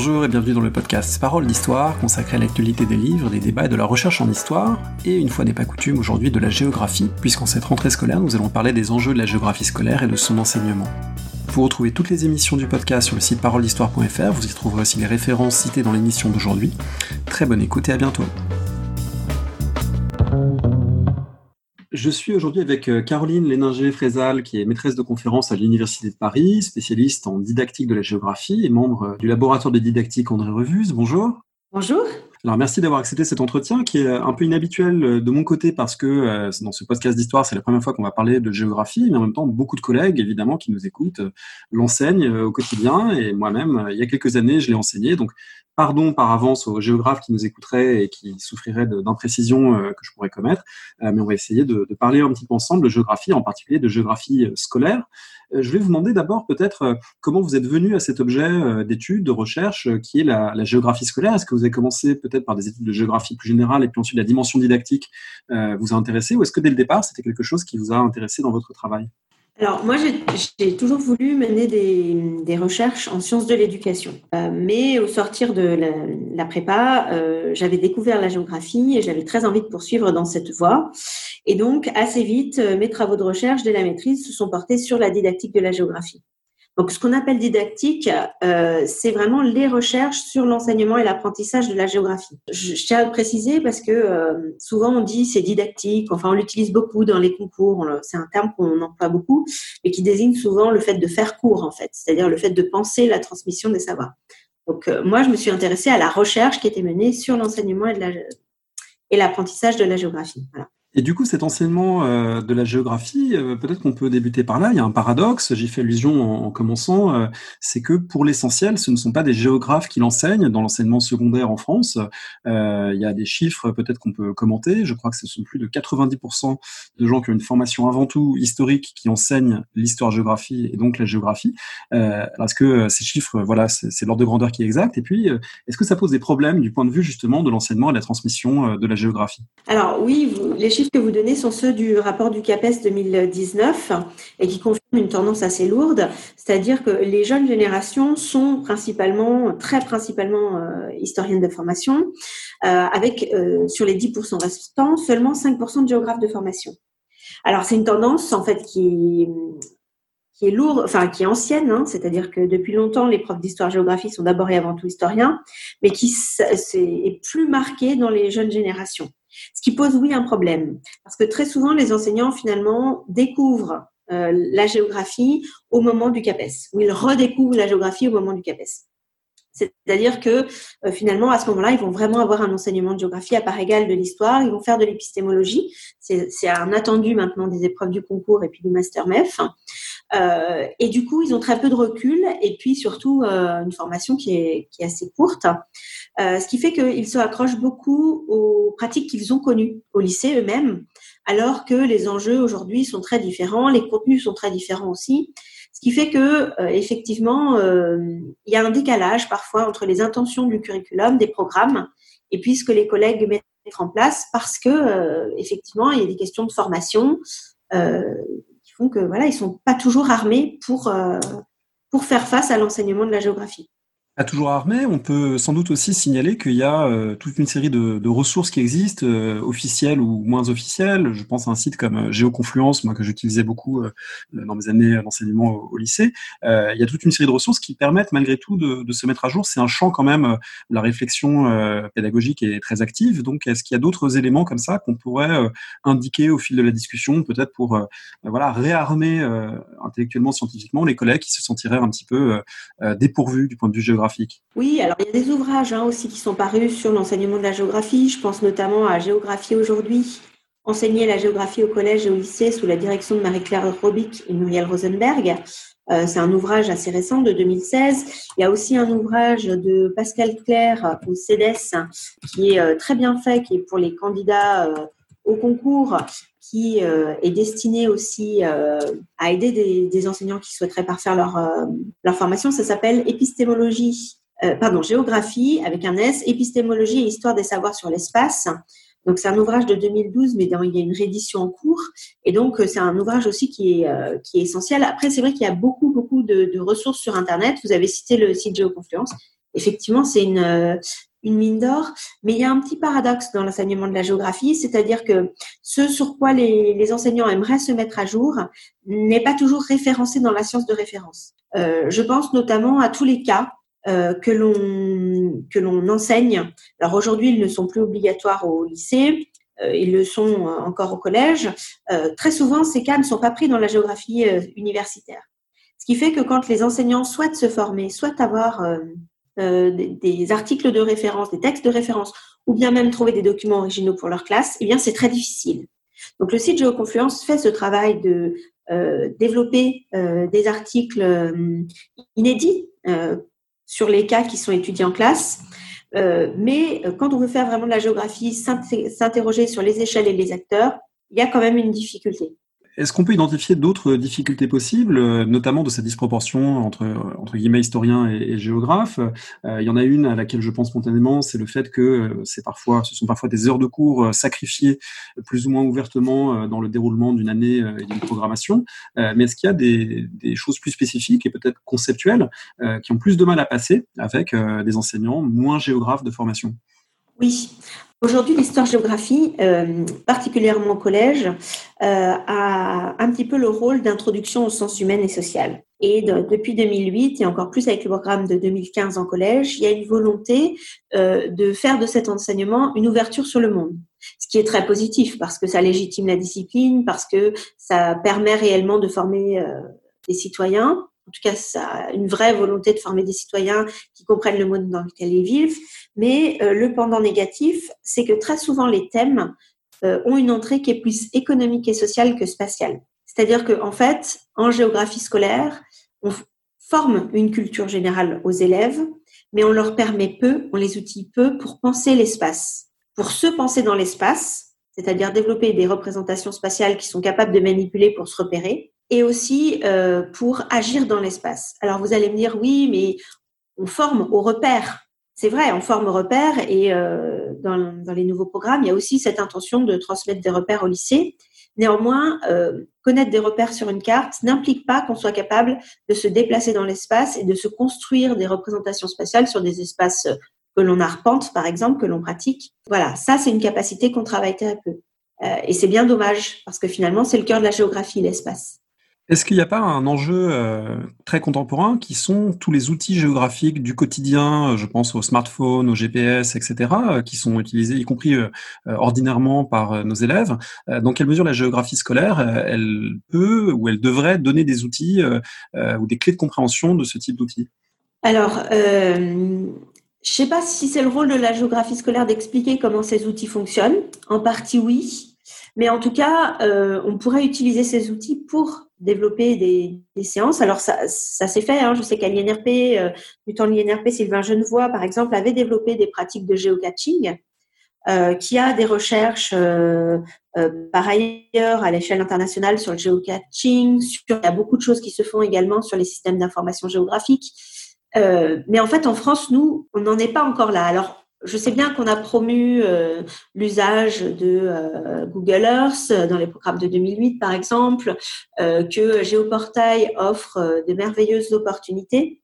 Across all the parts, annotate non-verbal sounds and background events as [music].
Bonjour et bienvenue dans le podcast Parole d'Histoire consacré à l'actualité des livres, des débats et de la recherche en histoire, et une fois n'est pas coutume aujourd'hui de la géographie, puisqu'en cette rentrée scolaire nous allons parler des enjeux de la géographie scolaire et de son enseignement. Vous retrouvez toutes les émissions du podcast sur le site paroledhistoire.fr, vous y trouverez aussi les références citées dans l'émission d'aujourd'hui. Très bonne écoute et à bientôt. Je suis aujourd'hui avec euh, Caroline Léninger-Frézal, qui est maîtresse de conférence à l'Université de Paris, spécialiste en didactique de la géographie et membre euh, du laboratoire de didactique André Revuse. Bonjour. Bonjour. Alors merci d'avoir accepté cet entretien qui est un peu inhabituel euh, de mon côté parce que dans ce podcast d'histoire, c'est la première fois qu'on va parler de géographie, mais en même temps, beaucoup de collègues, évidemment, qui nous écoutent, l'enseignent au quotidien et moi-même, il y a quelques années, je l'ai enseigné. Donc pardon par avance aux géographes qui nous écouteraient et qui souffriraient d'imprécisions euh, que je pourrais commettre, euh, mais on va essayer de, parler un petit peu ensemble de géographie, en particulier de géographie euh, scolaire. je vais vous demander d'abord peut-être comment vous êtes venu à cet objet d'étude, de recherche qui est la, la géographie scolaire. Est-ce que vous avez commencé peut-être par des études de géographie plus générale et puis ensuite la dimension didactique vous a intéressé ou est-ce que dès le départ c'était quelque chose qui vous a intéressé dans votre travail? Alors, moi, j'ai toujours voulu mener des, recherches en sciences de l'éducation. Euh, mais au sortir de la, prépa, euh, j'avais découvert la géographie et j'avais très envie de poursuivre dans cette voie. Et donc, assez vite, euh, mes travaux de recherche dès la maîtrise se sont portés sur la didactique de la géographie. Donc, ce qu'on appelle didactique, euh, c'est vraiment les recherches sur l'enseignement et l'apprentissage de la géographie. Je, tiens à le préciser parce que euh, souvent on dit c'est didactique, enfin on l'utilise beaucoup dans les concours, c'est un terme qu'on emploie beaucoup, et qui désigne souvent le fait de faire cours en fait, c'est-à-dire le fait de penser la transmission des savoirs. Donc euh, moi, je me suis intéressée à la recherche qui était menée sur l'enseignement et l'apprentissage de la géographie. Voilà. Et du coup, cet enseignement euh, de la géographie, euh, peut-être qu'on peut débuter par là. Il y a un paradoxe, j'y fais allusion en, commençant, euh, c'est que pour l'essentiel, ce ne sont pas des géographes qui l'enseignent dans l'enseignement secondaire en France. il y a des chiffres peut-être qu'on peut commenter. Je crois que ce sont plus de 90% de gens qui ont une formation avant tout historique qui enseignent l'histoire-géographie et donc la géographie. est-ce que ces chiffres, voilà, c'est l'ordre de grandeur qui est exact Et puis, est-ce que ça pose des problèmes du point de vue justement de l'enseignement et de la transmission de la géographie? Alors oui, les chiffres que vous donnez sont ceux du rapport du CAPES 2019 et qui confirment une tendance assez lourde, c'est-à-dire que les jeunes générations sont principalement, très principalement euh, historiennes de formation, euh, avec euh, sur les 10% restants seulement 5% de géographes de formation. Alors c'est une tendance en fait qui qui est lourde, enfin qui est ancienne, hein, c'est-à-dire que depuis longtemps les profs d'histoire-géographie sont d'abord et avant tout historiens, mais qui est plus marqué dans les jeunes générations. Ce qui pose, oui, un problème. Parce que très souvent, les enseignants, finalement, découvrent euh, la géographie au moment du CAPES, ou ils redécouvrent la géographie au moment du CAPES. C'est-à-dire que euh, finalement, à ce moment-là, ils vont vraiment avoir un enseignement de géographie à part égale de l'histoire. Ils vont faire de l'épistémologie. C'est un attendu maintenant des épreuves du concours et puis du master MEF. Euh, et du coup, ils ont très peu de recul et puis surtout euh, une formation qui est, qui est assez courte. Euh, ce qui fait qu'ils se accrochent beaucoup aux pratiques qu'ils ont connues au lycée eux-mêmes, alors que les enjeux aujourd'hui sont très différents, les contenus sont très différents aussi. Ce qui fait que euh, effectivement, euh, il y a un décalage parfois entre les intentions du curriculum, des programmes, et puis ce que les collègues mettent en place, parce que effectivement, il y a des questions de formation qui font que voilà, ils sont pas toujours armés pour pour faire face à l'enseignement de la géographie. À toujours armé, on peut sans doute aussi signaler qu'il y a euh, toute une série de, ressources qui existent, euh, officielles ou moins officielles. Je pense à un site comme euh, Géoconfluence, moi que j'utilisais beaucoup dans mes années d'enseignement au, lycée. il y a toute une série de ressources qui permettent malgré tout de, se mettre à jour. C'est un champ quand même la réflexion pédagogique est très active. Donc, est-ce qu'il y a d'autres éléments comme ça qu'on pourrait indiquer au fil de la discussion, peut-être pour voilà réarmer intellectuellement, scientifiquement les collègues qui se sentiraient un petit peu dépourvus du point de vue géographique oui, alors il y a des ouvrages hein, aussi qui sont parus sur l'enseignement de la géographie. Je pense notamment à Géographie aujourd'hui, enseigner la géographie au collège et au lycée sous la direction de Marie-Claire Robic et Muriel Rosenberg. Euh, c'est un ouvrage assez récent de 2016. Il y a aussi un ouvrage de Pascal Claire au CEDES qui est euh, très bien fait, qui est pour les candidats euh, au concours qui euh, est destiné aussi euh, à aider des, enseignants qui souhaiteraient parfaire leur, euh, formation. Ça s'appelle épistémologie, pardon, géographie avec un S, épistémologie et histoire des savoirs sur l'espace. Donc c'est un ouvrage de 2012, mais il y a une réédition en cours. Et donc c'est un ouvrage aussi qui est, qui est essentiel. Après, c'est vrai qu'il y a beaucoup, beaucoup de, ressources sur Internet. Vous avez cité le site Géoconfluence. effectivement, c'est une, une mine d'or. Mais il y a un petit paradoxe dans l'enseignement de la géographie, c'est-à-dire que ce sur quoi les, enseignants aimeraient se mettre à jour n'est pas toujours référencé dans la science de référence. Euh, je pense notamment à tous les cas euh, que l'on que l'on enseigne. Alors aujourd'hui, ils ne sont plus obligatoires au lycée, euh, ils le sont encore au collège. très souvent, ces cas ne sont pas pris dans la géographie universitaire. Ce qui fait que quand les enseignants souhaitent se former, souhaitent avoir euh, des, articles de référence, des textes de référence, ou bien même trouver des documents originaux pour leur classe, eh bien c'est très difficile. Donc le site GeoConfluence fait ce travail de euh, développer euh, des articles inédits sur les cas qui sont étudiés en classe. mais quand on veut faire vraiment de la géographie, s'interroger sur les échelles et les acteurs, il y a quand même une difficulté. Est-ce qu'on peut identifier d'autres difficultés possibles, euh, notamment de cette disproportion entre, entre guillemets historiens et, géographes euh, Il y en a une à laquelle je pense spontanément, c'est le fait que euh, c'est parfois, ce sont parfois des heures de cours sacrifiées plus ou moins ouvertement dans le déroulement d'une année et d'une programmation. mais est-ce qu'il y a des, choses plus spécifiques et peut-être conceptuelles qui ont plus de mal à passer avec des enseignants moins géographes de formation? Oui. Aujourd'hui, l'histoire-géographie, euh, particulièrement au collège, euh, a un petit peu le rôle d'introduction au sens humain et social. Et depuis 2008, et encore plus avec le programme de 2015 en collège, il y a une volonté euh, de faire de cet enseignement une ouverture sur le monde. Ce qui est très positif parce que ça légitime la discipline, parce que ça permet réellement de former des citoyens en tout cas, une vraie volonté de former des citoyens qui comprennent le monde dans lequel ils vivent. Mais euh, le pendant négatif, c'est que très souvent les thèmes euh, ont une entrée qui est plus économique et sociale que spatiale. C'est-à-dire qu'en en fait, en géographie scolaire, on forme une culture générale aux élèves, mais on leur permet peu, on les outille peu pour penser l'espace. Pour se penser dans l'espace, c'est-à-dire développer des représentations spatiales qui sont capables de manipuler pour se repérer, et aussi euh, pour agir dans l'espace. Alors vous allez me dire oui, mais on forme au repère. C'est vrai, on forme au repère et euh, dans, dans, les nouveaux programmes, il y a aussi cette intention de transmettre des repères au lycée. Néanmoins, euh, connaître des repères sur une carte n'implique pas qu'on soit capable de se déplacer dans l'espace et de se construire des représentations spatiales sur des espaces que l'on arpente, par exemple, que l'on pratique. Voilà, ça c'est une capacité qu'on travaille très peu. Euh, et c'est bien dommage parce que finalement, c'est le cœur de la géographie, l'espace. Est-ce qu'il n'y a pas un enjeu euh, très contemporain qui sont tous les outils géographiques du quotidien, euh, je pense aux smartphones, aux GPS, etc., euh, qui sont utilisés, y compris ordinairement par nos élèves? Dans quelle mesure la géographie scolaire, elle peut ou elle devrait donner des outils ou des clés de compréhension de ce type d'outils? Alors, je ne sais pas si c'est le rôle de la géographie scolaire d'expliquer comment ces outils fonctionnent. En partie, oui. Mais en tout cas, on pourrait utiliser ces outils pour développer des, séances. Alors ça, ça s'est fait. Hein. Je sais qu'à l'INRP, euh, du temps de l'INRP, Sylvain Genevoix, par exemple, avait développé des pratiques de géocaching, euh, qui a des recherches euh, euh, par ailleurs à l'échelle internationale sur le géocaching. Sur, il y a beaucoup de choses qui se font également sur les systèmes d'information géographique. Mais en fait, en France, nous, on n'en est pas encore là. Alors, je sais bien qu'on a promu euh, l'usage de euh, Google Earth dans les programmes de 2008, par exemple, euh, que Géoportail offre de merveilleuses opportunités,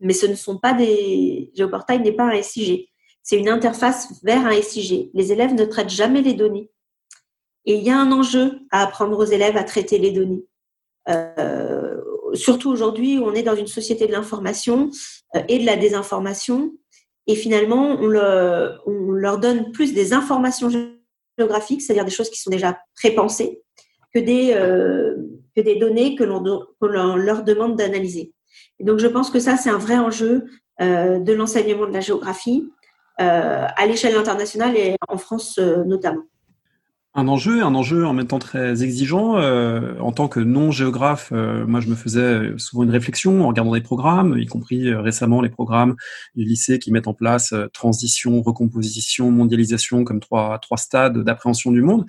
mais ce ne sont pas des. Géoportail n'est pas un SIG. C'est une interface vers un SIG. Les élèves ne traitent jamais les données. Et il y a un enjeu à apprendre aux élèves à traiter les données. surtout aujourd'hui, on est dans une société de l'information et de la désinformation et finalement, on, leur donne plus des informations géographiques, c'est-à-dire des choses qui sont déjà prépensées, que des, euh, que des données que l'on leur demande d'analyser. Donc, je pense que ça, c'est un vrai enjeu euh, de l'enseignement de la géographie euh, à l'échelle internationale et en France notamment un enjeu, un enjeu en même temps très exigeant. Euh, en tant que non-géographe, euh, moi je me faisais souvent une réflexion en regardant des programmes, y compris euh, récemment les programmes du lycée qui mettent en place transition, recomposition, mondialisation comme trois, trois stades d'appréhension du monde.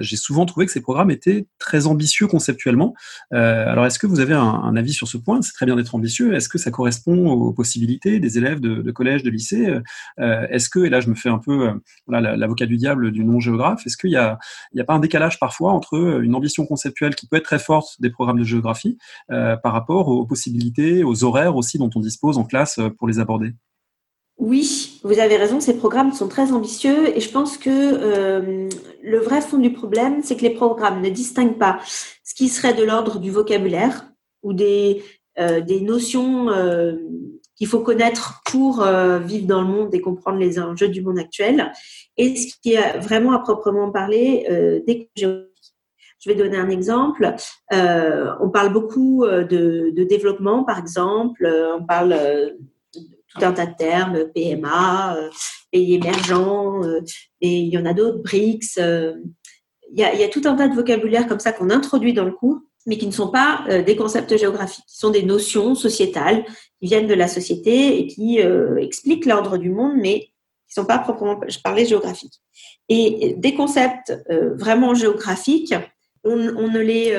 J'ai souvent trouvé que ces programmes étaient très ambitieux conceptuellement. alors est-ce que vous avez un, avis sur ce point? C'est très bien d'être ambitieux. Est-ce que ça correspond aux possibilités des élèves de, collège, de lycée? Est-ce que, et là je me fais un peu l'avocat du diable du non-géographe, est-ce que n'y a, pas un décalage parfois entre une ambition conceptuelle qui peut être très forte des programmes de géographie euh, par rapport aux possibilités, aux horaires aussi dont on dispose en classe euh, pour les aborder. Oui, vous avez raison, ces programmes sont très ambitieux et je pense que euh, le vrai fond du problème, c'est que les programmes ne distinguent pas ce qui serait de l'ordre du vocabulaire ou des, euh, notions euh, qu'il faut connaître pour vivre dans le monde et comprendre les enjeux du monde actuel et ce qui est vraiment à proprement parler des je vais donner un exemple. on parle beaucoup de, de, développement, par exemple. On parle tout un tas de termes, PMA, euh, pays émergents, euh, et il y en a d'autres, BRICS. Euh, il y, a, il y, a, tout un tas de vocabulaire comme ça qu'on introduit dans le cours, mais qui ne sont pas des concepts géographiques, qui sont des notions sociétales qui viennent de la société et qui expliquent l'ordre du monde, mais qui ne sont pas proprement, je parlais géographiques. Et des concepts vraiment géographiques, on, on ne les,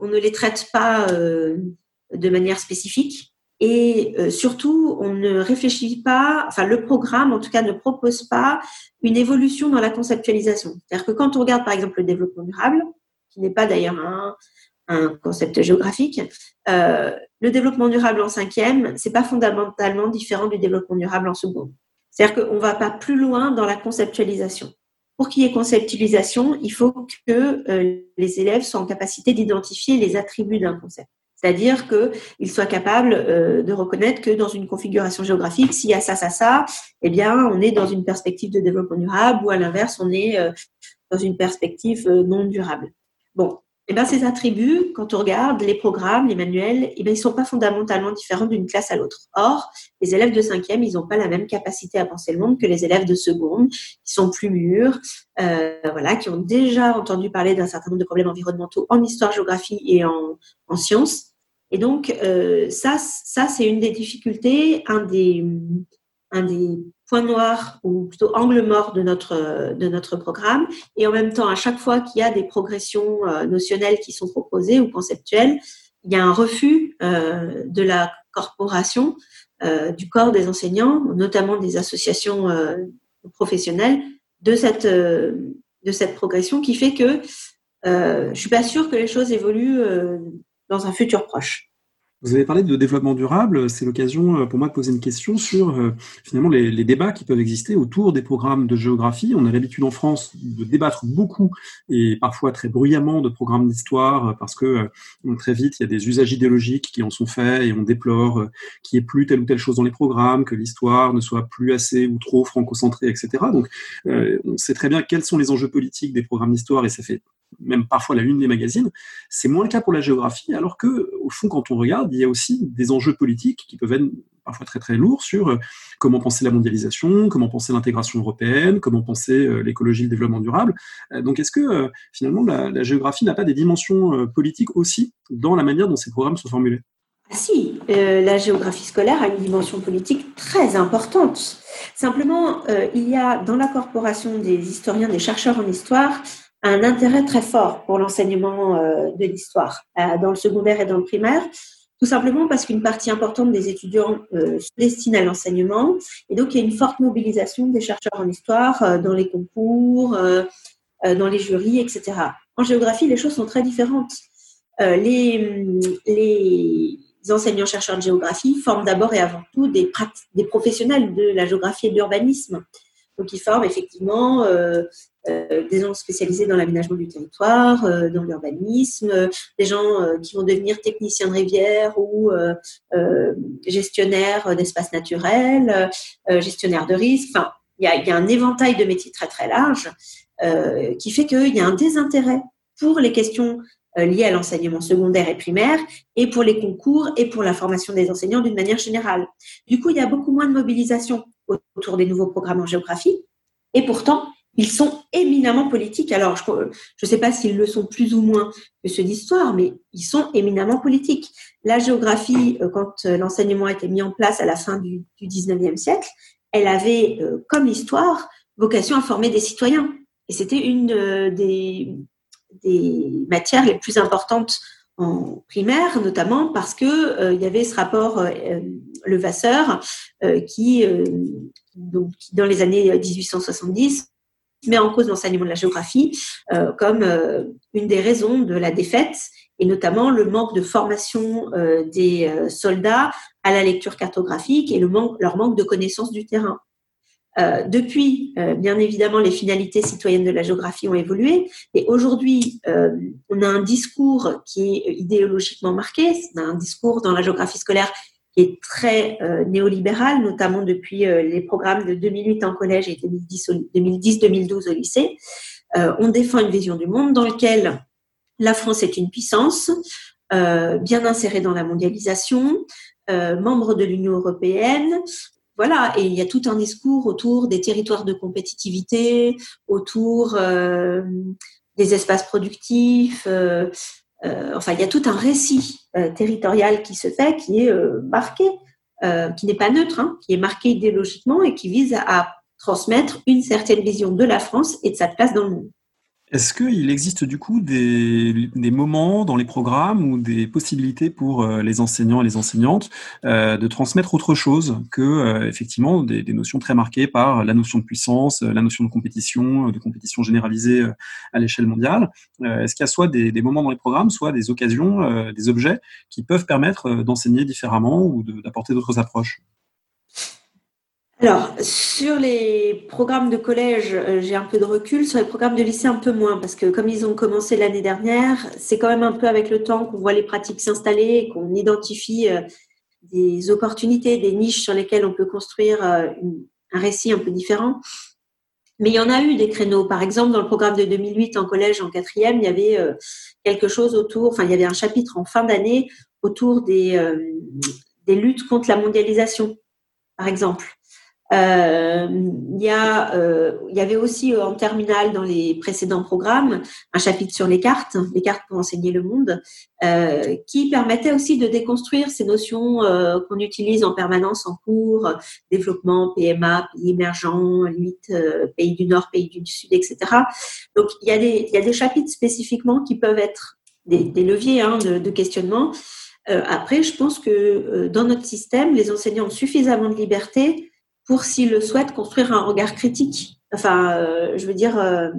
on ne les traite pas de manière spécifique. Et euh, surtout, on ne réfléchit pas, enfin le programme en tout cas ne propose pas une évolution dans la conceptualisation. C'est-à-dire que quand on regarde par exemple le développement durable, qui n'est pas d'ailleurs un, un, concept géographique, euh, le développement durable en cinquième, c'est pas fondamentalement différent du développement durable en seconde. C'est-à-dire qu'on va pas plus loin dans la conceptualisation. Pour qu'il y ait conceptualisation, il faut que euh, les élèves soient en capacité d'identifier les attributs d'un concept. C'est-à-dire qu'il soit capable euh, de reconnaître que dans une configuration géographique, s'il y a ça, ça, ça, eh bien, on est dans une perspective de développement durable ou à l'inverse, on est euh, dans une perspective non durable. Bon, eh bien, ces attributs, quand on regarde les programmes, les manuels, eh bien, ils sont pas fondamentalement différents d'une classe à l'autre. Or, les élèves de cinquième, ils n'ont pas la même capacité à penser le monde que les élèves de seconde, qui sont plus mûrs, euh, voilà, qui ont déjà entendu parler d'un certain nombre de problèmes environnementaux en histoire, géographie et en, en sciences. Et donc, euh, ça, ça c'est une des difficultés, un des, un des points noirs ou plutôt angles morts de notre, de notre programme. Et en même temps, à chaque fois qu'il y a des progressions euh, notionnelles qui sont proposées ou conceptuelles, il y a un refus euh, de la corporation, euh, du corps des enseignants, notamment des associations euh, professionnelles, de cette, euh, de cette progression qui fait que je suis pas sûre que les choses évoluent dans un futur proche. Vous avez parlé de développement durable, c'est l'occasion euh, pour moi de poser une question sur euh, finalement les, les, débats qui peuvent exister autour des programmes de géographie. On a l'habitude en France de débattre beaucoup et parfois très bruyamment de programmes d'histoire parce que euh, très vite il y a des usages idéologiques qui en sont faits et on déplore euh, qu'il n'y ait plus telle ou telle chose dans les programmes, que l'histoire ne soit plus assez ou trop franco-centrée, etc. Donc on sait très bien quels sont les enjeux politiques des programmes d'histoire et ça fait même parfois la une des magazines. C'est moins le cas pour la géographie, alors que, au fond, quand on regarde, il y a aussi des enjeux politiques qui peuvent être parfois très très lourds sur euh, comment penser la mondialisation, comment penser l'intégration européenne, comment penser euh, l'écologie, le développement durable. Euh, donc, est-ce que finalement la, géographie n'a pas des dimensions politiques aussi dans la manière dont ces programmes sont formulés? Si, la géographie scolaire a une dimension politique très importante. Simplement, il y a dans la corporation des historiens, des chercheurs en histoire, un intérêt très fort pour l'enseignement euh, de l'histoire euh, dans le secondaire et dans le primaire, tout simplement parce qu'une partie importante des étudiants euh, se destine à l'enseignement et donc il y a une forte mobilisation des chercheurs en histoire dans les concours, dans les jurys, etc. En géographie, les choses sont très différentes. les, enseignants-chercheurs de géographie forment d'abord et avant tout des, des professionnels de la géographie et de l'urbanisme. Donc, ils forment effectivement euh, euh, des gens spécialisés dans l'aménagement du territoire, euh, dans l'urbanisme, des gens qui vont devenir techniciens de rivière ou gestionnaires d'espaces naturels, gestionnaires de risques. Enfin, il y a, un éventail de métiers très très large qui fait qu'il y a un désintérêt pour les questions liées à l'enseignement secondaire et primaire et pour les concours et pour la formation des enseignants d'une manière générale. Du coup, il y a beaucoup moins de mobilisation autour des nouveaux programmes en géographie. Et pourtant, ils sont éminemment politiques. Alors, je ne sais pas s'ils le sont plus ou moins que ceux d'histoire, mais ils sont éminemment politiques. La géographie, euh, quand euh, l'enseignement a été mis en place à la fin du, du 19e siècle, elle avait, euh, comme l'histoire, vocation à former des citoyens. Et c'était une des, des matières les plus importantes en primaire, notamment parce que y avait ce rapport Le Vasseur euh, qui, donc, qui, dans les années 1870, met en cause l'enseignement de la géographie comme une des raisons de la défaite et notamment le manque de formation des soldats à la lecture cartographique et le manque, leur manque de connaissance du terrain. Euh, depuis, euh, bien évidemment, les finalités citoyennes de la géographie ont évolué. Et aujourd'hui, euh, on a un discours qui est idéologiquement marqué. Un discours dans la géographie scolaire est très néolibéral, notamment depuis les programmes de 2008 en collège et 2010-2012 au lycée. on défend une vision du monde dans laquelle la France est une puissance, bien insérée dans la mondialisation, membre de l'Union européenne, voilà, et il y a tout un discours autour des territoires de compétitivité, autour euh, des espaces productifs. Euh, euh, enfin, il y a tout un récit territorial qui se fait, qui est marqué, qui n'est pas neutre, hein, qui est marqué idéologiquement et qui vise à transmettre une certaine vision de la France et de sa place dans le monde. Est-ce qu'il existe du coup des, moments dans les programmes ou des possibilités pour euh, les enseignants et les enseignantes euh, de transmettre autre chose que euh, effectivement des, notions très marquées par la notion de puissance, la notion de compétition, de compétition généralisée à l'échelle mondiale? Est-ce qu'il y a soit des, des, moments dans les programmes, soit des occasions, des objets qui peuvent permettre d'enseigner différemment ou d'apporter d'autres approches? Alors, sur les programmes de collège, euh, j'ai un peu de recul. Sur les programmes de lycée, un peu moins, parce que comme ils ont commencé l'année dernière, c'est quand même un peu avec le temps qu'on voit les pratiques s'installer, qu'on identifie euh, des opportunités, des niches sur lesquelles on peut construire euh, un récit un peu différent. Mais il y en a eu des créneaux. Par exemple, dans le programme de 2008 en collège, en quatrième, il y avait quelque chose autour, enfin, il y avait un chapitre en fin d'année autour des, des luttes contre la mondialisation, par exemple. Euh, il, y euh, y avait aussi euh, en terminale dans les précédents programmes un chapitre sur les cartes, les cartes pour enseigner le monde, euh, qui permettait aussi de déconstruire ces notions euh, qu'on utilise en permanence en cours, développement, PMA, pays émergents, limite pays du Nord, pays du Sud, etc. Donc il y a des, y a des chapitres spécifiquement qui peuvent être des, des leviers hein, de, de, questionnement. après, je pense que dans notre système, les enseignants ont suffisamment de liberté pour, s'ils le souhaitent, construire un regard critique. Enfin, euh, je veux dire, euh,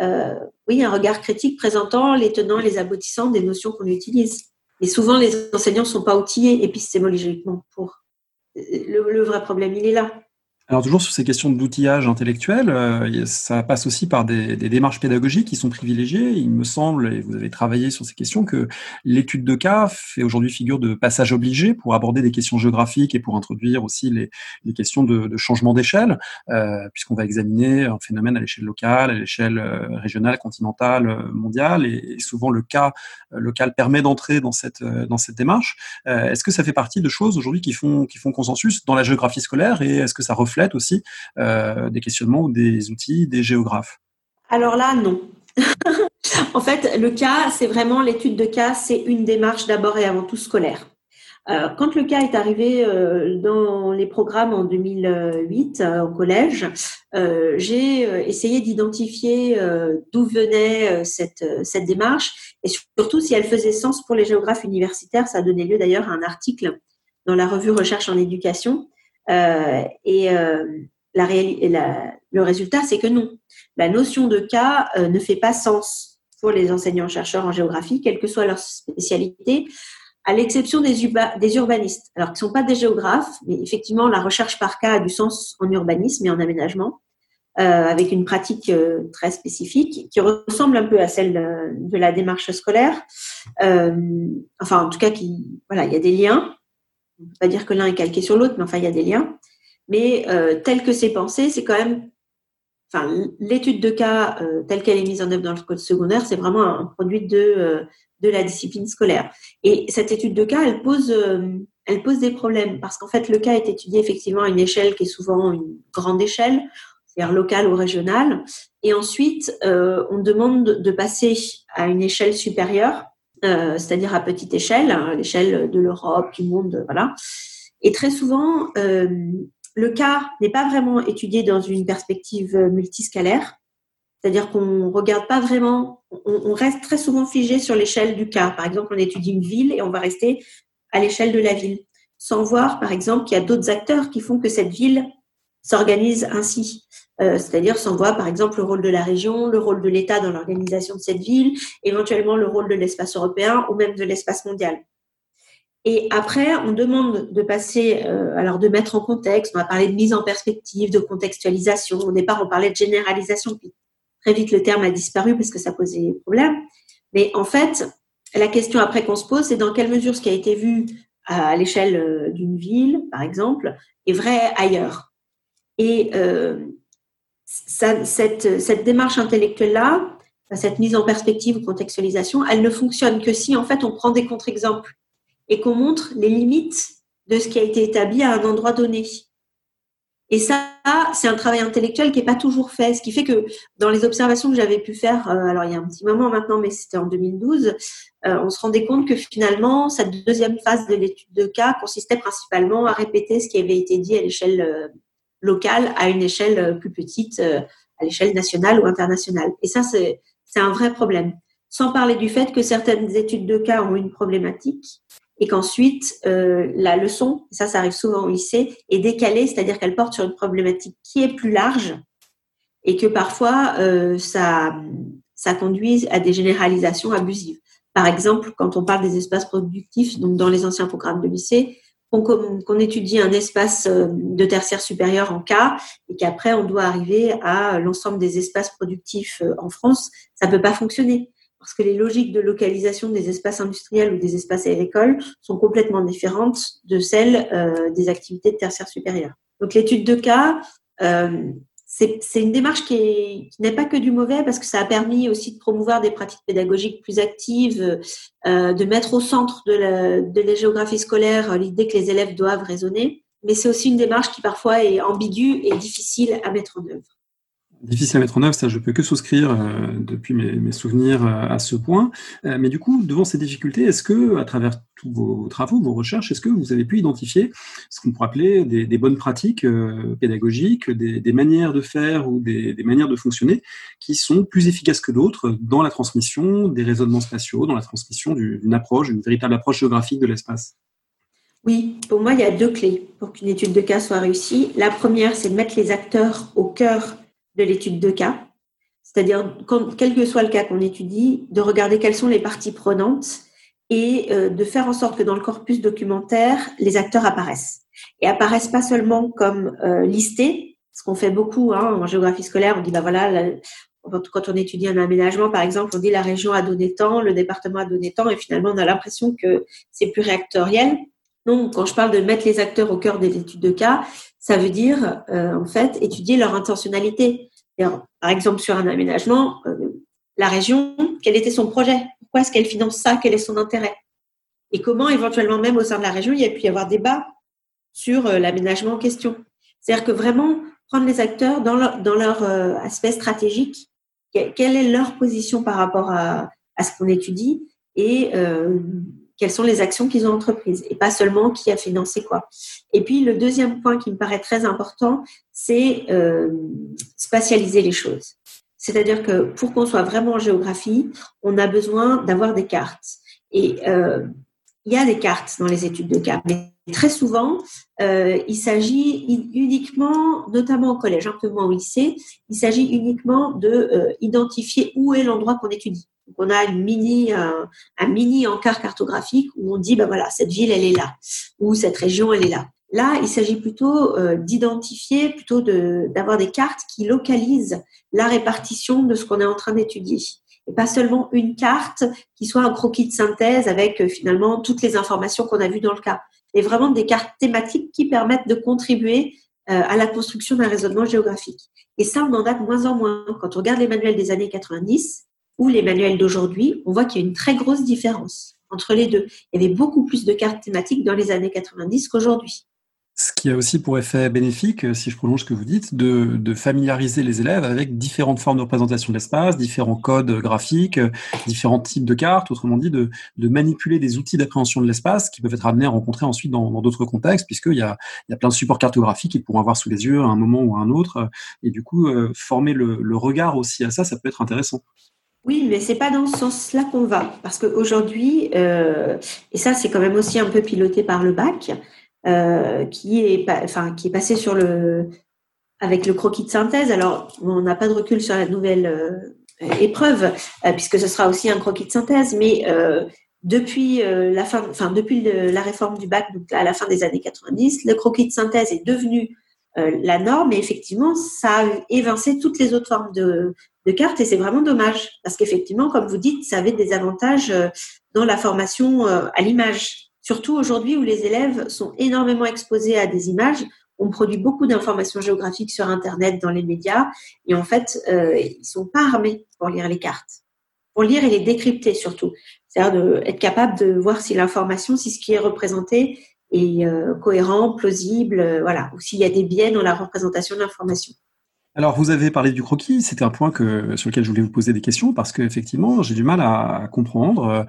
euh, oui, un regard critique présentant les tenants et les aboutissants des notions qu'on utilise. Et souvent, les enseignants ne sont pas outillés épistémologiquement pour. le vrai problème, il est là. Alors toujours sur ces questions d'outillage intellectuel, euh, ça passe aussi par des, des, démarches pédagogiques qui sont privilégiées. Il me semble, et vous avez travaillé sur ces questions, que l'étude de cas fait aujourd'hui figure de passage obligé pour aborder des questions géographiques et pour introduire aussi les, les questions de, de changement d'échelle, euh, puisqu'on va examiner un phénomène à l'échelle locale, à l'échelle euh, régionale, continentale, euh, mondiale, et, souvent le cas local permet d'entrer dans cette dans cette démarche. est-ce que ça fait partie de choses aujourd'hui qui font qui font consensus dans la géographie scolaire et est-ce que ça reflète aussi euh, des questionnements ou des outils des géographes Alors là, non. [laughs] en fait, le cas, c'est vraiment l'étude de cas, c'est une démarche d'abord et avant tout scolaire. Euh, quand le cas est arrivé euh, dans les programmes en 2008 au collège, j'ai essayé d'identifier d'où venait cette, cette démarche et surtout si elle faisait sens pour les géographes universitaires. Ça a donné lieu d'ailleurs à un article dans la revue Recherche en éducation et euh, la, la, le résultat, c'est que non. La notion de cas euh, ne fait pas sens pour les enseignants-chercheurs en géographie, quelle que soit leur spécialité, à l'exception des, des, urbanistes, alors qui ne sont pas des géographes, mais effectivement, la recherche par cas a du sens en urbanisme et en aménagement, euh, avec une pratique euh, très spécifique qui ressemble un peu à celle de, de la démarche scolaire. Euh, enfin, en tout cas, qui, voilà, il y a des liens. On ne peut pas dire que l'un est calqué sur l'autre, mais enfin, il y a des liens. Mais euh, tel que c'est pensé, c'est quand même. Enfin, l'étude de cas euh, telle qu'elle est mise en œuvre dans le code secondaire, c'est vraiment un produit de, euh, de la discipline scolaire. Et cette étude de cas, elle pose, elle pose des problèmes parce qu'en fait, le cas est étudié effectivement à une échelle qui est souvent une grande échelle, c'est-à-dire locale ou régionale. Et ensuite, on demande de passer à une échelle supérieure euh, c'est-à-dire à petite échelle, à l'échelle de l'Europe, du monde, voilà. Et très souvent, euh, le cas n'est pas vraiment étudié dans une perspective multiscalaire, c'est-à-dire qu'on regarde pas vraiment, on, on, reste très souvent figé sur l'échelle du cas. Par exemple, on étudie une ville et on va rester à l'échelle de la ville, sans voir, par exemple, qu'il y a d'autres acteurs qui font que cette ville s'organise ainsi. C'est-à-dire s'envoie par exemple le rôle de la région, le rôle de l'État dans l'organisation de cette ville, éventuellement le rôle de l'espace européen ou même de l'espace mondial. Et après, on demande de passer, alors de mettre en contexte, on va parler de mise en perspective, de contextualisation. Au départ, on parlait de généralisation, puis très vite le terme a disparu parce que ça posait problème. Mais en fait, la question après qu'on se pose, c'est dans quelle mesure ce qui a été vu à l'échelle euh, d'une ville, par exemple, est vrai ailleurs. Et euh, cette, démarche intellectuelle-là, cette mise en perspective ou contextualisation, elle ne fonctionne que si en fait on prend des contre-exemples et qu'on montre les limites de ce qui a été établi à un endroit donné. Et ça, c'est un travail intellectuel qui n'est pas toujours fait. Ce qui fait que dans les observations que j'avais pu faire, euh, alors il y a un petit moment maintenant, mais c'était en 2012, euh, on se rendait compte que finalement, cette deuxième phase de l'étude de cas consistait principalement à répéter ce qui avait été dit à l'échelle euh, locale à une échelle plus petite, à l'échelle nationale ou internationale. Et ça, c'est un vrai problème. Sans parler du fait que certaines études de cas ont une problématique et qu'ensuite euh, la leçon, ça ça arrive souvent au lycée, est décalée, c'est-à-dire qu'elle porte sur une problématique qui est plus large et que parfois euh, ça, ça conduit à des généralisations abusives. Par exemple, quand on parle des espaces productifs, donc dans les anciens programmes de lycée, qu'on étudie un espace euh, de tertiaire supérieur en cas et qu'après on doit arriver à l'ensemble des espaces productifs euh, en France, ça ne peut pas fonctionner parce que les logiques de localisation des espaces industriels ou des espaces agricoles sont complètement différentes de celles euh, des activités de tertiaire supérieure. Donc l'étude de cas, c'est une démarche qui n'est pas que du mauvais parce que ça a permis aussi de promouvoir des pratiques pédagogiques plus actives, euh, de mettre au centre de la, de la géographie scolaire l'idée que les élèves doivent raisonner, mais c'est aussi une démarche qui parfois est ambiguë et difficile à mettre en œuvre difficile à mettre en œuvre, ça je peux que souscrire euh, depuis mes, souvenirs euh, à ce point. Euh, mais du coup, devant ces difficultés, est-ce que, à travers tous vos travaux, vos recherches, est-ce que vous avez pu identifier ce qu'on pourrait appeler des, bonnes pratiques pédagogiques, des, manières de faire ou des, manières de fonctionner qui sont plus efficaces que d'autres dans la transmission des raisonnements spatiaux, dans la transmission d'une approche, d'une véritable approche géographique de l'espace? Oui, pour moi, il y a deux clés pour qu'une étude de cas soit réussie. La première, c'est de mettre les acteurs au cœur de l'étude de cas, c'est-à-dire, quel que soit le cas qu'on étudie, de regarder quelles sont les parties prenantes et euh, de faire en sorte que dans le corpus documentaire, les acteurs apparaissent. Et apparaissent pas seulement comme euh, listés, ce qu'on fait beaucoup hein, en géographie scolaire, on dit, bah voilà, quand on étudie un aménagement, par exemple, on dit la région a donné tant, le département a donné tant, et finalement, on a l'impression que c'est plus réactoriel. Non, quand je parle de mettre les acteurs au cœur des études de cas, ça veut dire, euh, en fait, étudier leur intentionnalité. Par exemple, sur un aménagement, euh, la région, quel était son projet? Pourquoi est-ce qu'elle finance ça? Quel est son intérêt? Et comment, éventuellement, même au sein de la région, il y a pu y avoir débat sur euh, l'aménagement en question? C'est-à-dire que vraiment, prendre les acteurs dans leur, leur aspect stratégique, quelle est leur position par rapport à, à ce qu'on étudie et quelles sont les actions qu'ils ont entreprises et pas seulement qui a financé quoi. Et puis le deuxième point qui me paraît très important, c'est euh, spatialiser les choses. C'est-à-dire que pour qu'on soit vraiment en géographie, on a besoin d'avoir des cartes. Et euh, il y a des cartes dans les études de cas, très souvent, euh, il s'agit uniquement, notamment au collège, un peu moins au lycée, il s'agit uniquement de euh, identifier où est l'endroit qu'on étudie. Donc on a une mini, un, mini encart cartographique où on dit, ben voilà, cette ville, elle est là, ou cette région, elle est là. Là, il s'agit plutôt euh, d'identifier, plutôt d'avoir des cartes qui localisent la répartition de ce qu'on est en train d'étudier. Et pas seulement une carte qui soit un croquis de synthèse avec finalement toutes les informations qu'on a vues dans le cas. Et vraiment des cartes thématiques qui permettent de contribuer euh, à la construction d'un raisonnement géographique. Et ça, on en a de moins en moins. Quand on regarde les manuels des années 90, ou les manuels d'aujourd'hui, on voit qu'il y a une très grosse différence entre les deux. Il y avait beaucoup plus de cartes thématiques dans les années 90 qu'aujourd'hui. Ce qui a aussi pour effet bénéfique, si je prolonge ce que vous dites, de, familiariser les élèves avec différentes formes de représentation de l'espace, différents codes graphiques, différents types de cartes, autrement dit, de, manipuler des outils d'appréhension de l'espace qui peuvent être amenés à rencontrer ensuite dans d'autres contextes, puisqu'il y a, il y a plein de supports cartographiques qu'ils pourront avoir sous les yeux à un moment ou à un autre. Et du coup, euh, former le, regard aussi à ça, ça peut être intéressant. Oui, mais c'est pas dans ce sens-là qu'on va, parce qu'aujourd'hui, euh, et ça c'est quand même aussi un peu piloté par le bac, euh, qui est, enfin, qui est passé sur le avec le croquis de synthèse. Alors, on n'a pas de recul sur la nouvelle épreuve, puisque ce sera aussi un croquis de synthèse, mais depuis la fin, enfin depuis la réforme du bac, donc à la fin des années 90, le croquis de synthèse est devenu la norme et effectivement, ça a évincé toutes les autres formes de, de cartes et c'est vraiment dommage parce qu'effectivement, comme vous dites, ça avait des avantages dans la formation à l'image. Surtout aujourd'hui où les élèves sont énormément exposés à des images, on produit beaucoup d'informations géographiques sur Internet, dans les médias, et en fait, euh, ils sont pas armés pour lire les cartes. Pour lire et les décrypter surtout. C'est-à-dire être capable de voir si l'information, si ce qui est représenté est euh, cohérent, plausible, euh, voilà, ou s'il y a des biais dans la représentation de l'information. Alors, vous avez parlé du croquis, c'était un point sur lequel je voulais vous poser des questions parce qu'effectivement, j'ai du mal à, comprendre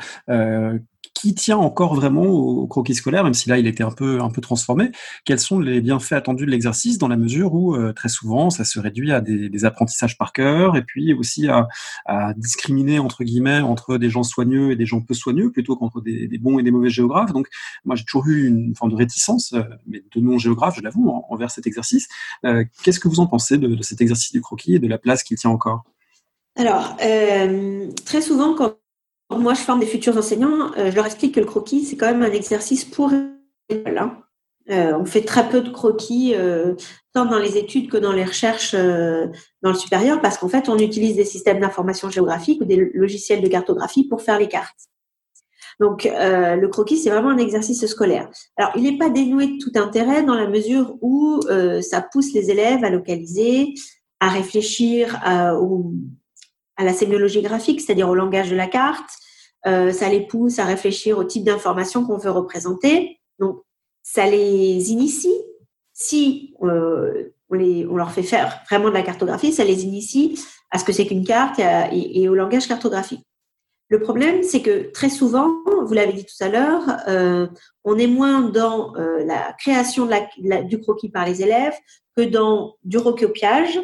qui tient encore vraiment au croquis scolaire, même si là il était un peu un peu transformé. Quels sont les bienfaits attendus de l'exercice dans la mesure où euh, très souvent ça se réduit à des, apprentissages par cœur et puis aussi à, discriminer entre guillemets entre des gens soigneux et des gens peu soigneux plutôt qu'entre des, bons et des mauvais géographes. Donc moi j'ai toujours eu une forme de réticence, euh, mais de non géographe, je l'avoue, envers cet exercice. Euh, qu'est-ce que vous en pensez de, cet exercice du croquis et de la place qu'il tient encore? Alors, très souvent, quand moi, je forme des futurs enseignants. Euh, je leur explique que le croquis, c'est quand même un exercice pour hein. euh, on fait très peu de croquis, euh, tant dans les études que dans les recherches dans le supérieur, parce qu'en fait, on utilise des systèmes d'information géographique ou des logiciels de cartographie pour faire les cartes. Donc, le croquis, c'est vraiment un exercice scolaire. Alors, il n'est pas dénoué de tout intérêt dans la mesure où ça pousse les élèves à localiser, à réfléchir à, à la sémiologie graphique, c'est-à-dire au langage de la carte. Euh, ça les pousse à réfléchir au type d'information qu'on veut représenter. Donc, ça les initie. Si euh, on, les, on leur fait faire vraiment de la cartographie, ça les initie à ce que c'est qu'une carte et, au langage cartographique. Le problème, c'est que très souvent, vous l'avez dit tout à l'heure, euh, on est moins dans la création du croquis par les élèves que dans du recopiage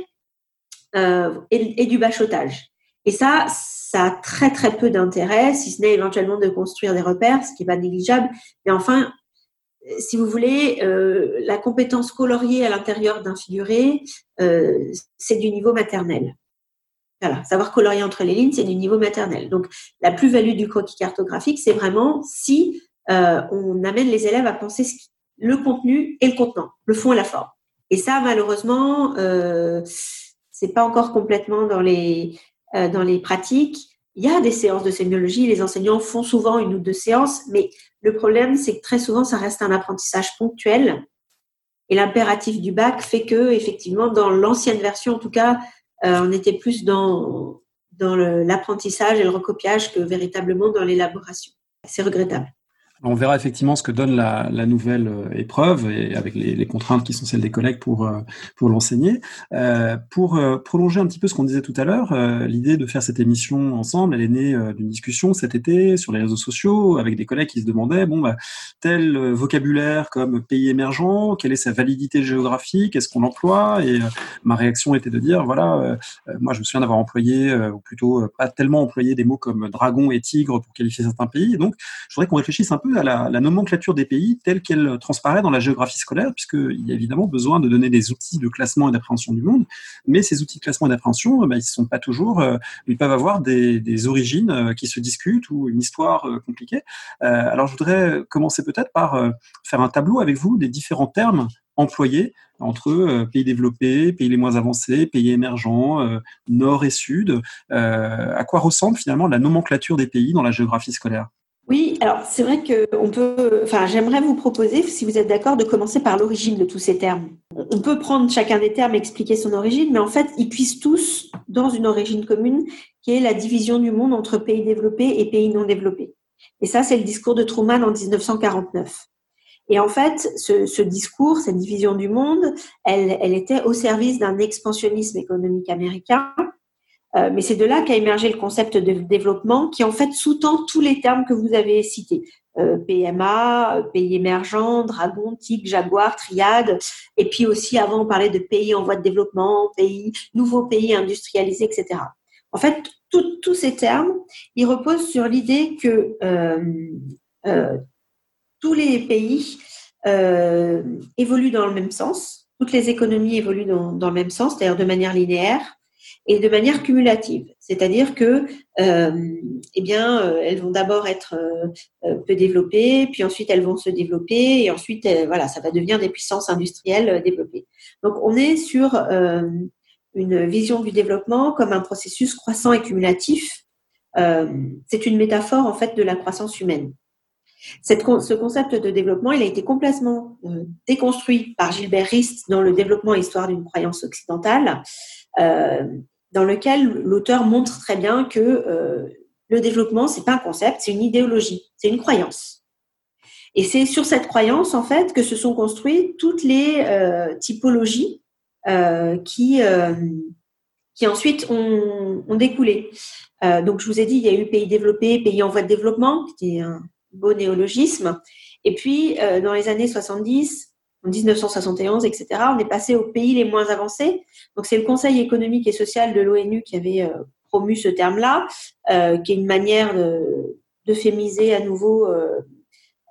et, et, du bachotage. Et ça, ça a très très peu d'intérêt, si ce n'est éventuellement de construire des repères, ce qui n'est pas négligeable. Mais enfin, si vous voulez, euh, la compétence coloriée à l'intérieur d'un figuré, euh, c'est du niveau maternel. Voilà, savoir colorier entre les lignes, c'est du niveau maternel. Donc, la plus-value du croquis cartographique, c'est vraiment si euh, on amène les élèves à penser le contenu et le contenant, le fond et la forme. Et ça, malheureusement, euh, c'est pas encore complètement dans les dans les pratiques. Il y a des séances de sémiologie, les enseignants font souvent une ou deux séances, mais le problème, c'est que très souvent, ça reste un apprentissage ponctuel. Et l'impératif du bac fait que, effectivement, dans l'ancienne version, en tout cas, euh, on était plus dans l'apprentissage et le recopiage que véritablement dans l'élaboration. C'est regrettable. On verra effectivement ce que donne la, nouvelle euh, épreuve et avec les, contraintes qui sont celles des collègues pour euh, pour l'enseigner. Euh, pour prolonger un petit peu ce qu'on disait tout à l'heure, l'idée de faire cette émission ensemble, elle est née d'une discussion cet été sur les réseaux sociaux avec des collègues qui se demandaient bon bah, tel vocabulaire comme pays émergent, quelle est sa validité géographique, est-ce qu'on l'emploie? Et ma réaction était de dire voilà, moi je me souviens d'avoir employé ou plutôt pas tellement employé des mots comme dragon et tigre pour qualifier certains pays. donc je voudrais qu'on réfléchisse un peu à la, nomenclature des pays telle qu'elle transparaît dans la géographie scolaire, puisqu'il y a évidemment besoin de donner des outils de classement et d'appréhension du monde, mais ces outils de classement et d'appréhension, eh ben, ils sont pas toujours, euh, ils peuvent avoir des, origines euh, qui se discutent ou une histoire euh, compliquée. alors je voudrais commencer peut-être par faire un tableau avec vous des différents termes employés entre pays développés, pays les moins avancés, pays émergents, nord et sud. à quoi ressemble finalement la nomenclature des pays dans la géographie scolaire? Oui, alors c'est vrai que on peut, enfin, j'aimerais vous proposer, si vous êtes d'accord, de commencer par l'origine de tous ces termes. On peut prendre chacun des termes et expliquer son origine, mais en fait, ils puissent tous dans une origine commune, qui est la division du monde entre pays développés et pays non développés. Et ça, c'est le discours de Truman en 1949. Et en fait, ce, discours, cette division du monde, elle était au service d'un expansionnisme économique américain euh, mais c'est de là qu'a émergé le concept de développement qui en fait sous-tend tous les termes que vous avez cités. Euh, PMA, pays émergents, dragon, tigre, jaguar, triade, et puis aussi avant on parlait de pays en voie de développement, pays, nouveaux pays industrialisés, etc. En fait, tous ces termes, ils reposent sur l'idée que euh, tous les pays évoluent dans le même sens, toutes les économies évoluent dans, dans le même sens, c'est-à-dire de manière linéaire et de manière cumulative. C'est-à-dire que, euh, eh bien, euh, elles vont d'abord être euh, peu développées, puis ensuite elles vont se développer, et ensuite, voilà, ça va devenir des puissances industrielles développées. Donc, on est sur une vision du développement comme un processus croissant et cumulatif. C'est une métaphore en fait de la croissance humaine. Ce concept de développement, il a été complètement déconstruit par Gilbert Rist dans le développement histoire d'une croyance occidentale. Dans lequel l'auteur montre très bien que euh, le développement, c'est pas un concept, c'est une idéologie, c'est une croyance. Et c'est sur cette croyance, en fait, que se sont construites toutes les euh, typologies euh, qui, qui ensuite ont, ont découlé. Donc, je vous ai dit, il y a eu pays développés, pays en voie de développement, qui est un beau néologisme. Et puis, dans les années 70, en 1971, etc., on est passé aux pays les moins avancés. Donc, c'est le Conseil économique et social de l'ONU qui avait euh, promu ce terme-là, euh, qui est une manière d'euphémiser à nouveau euh,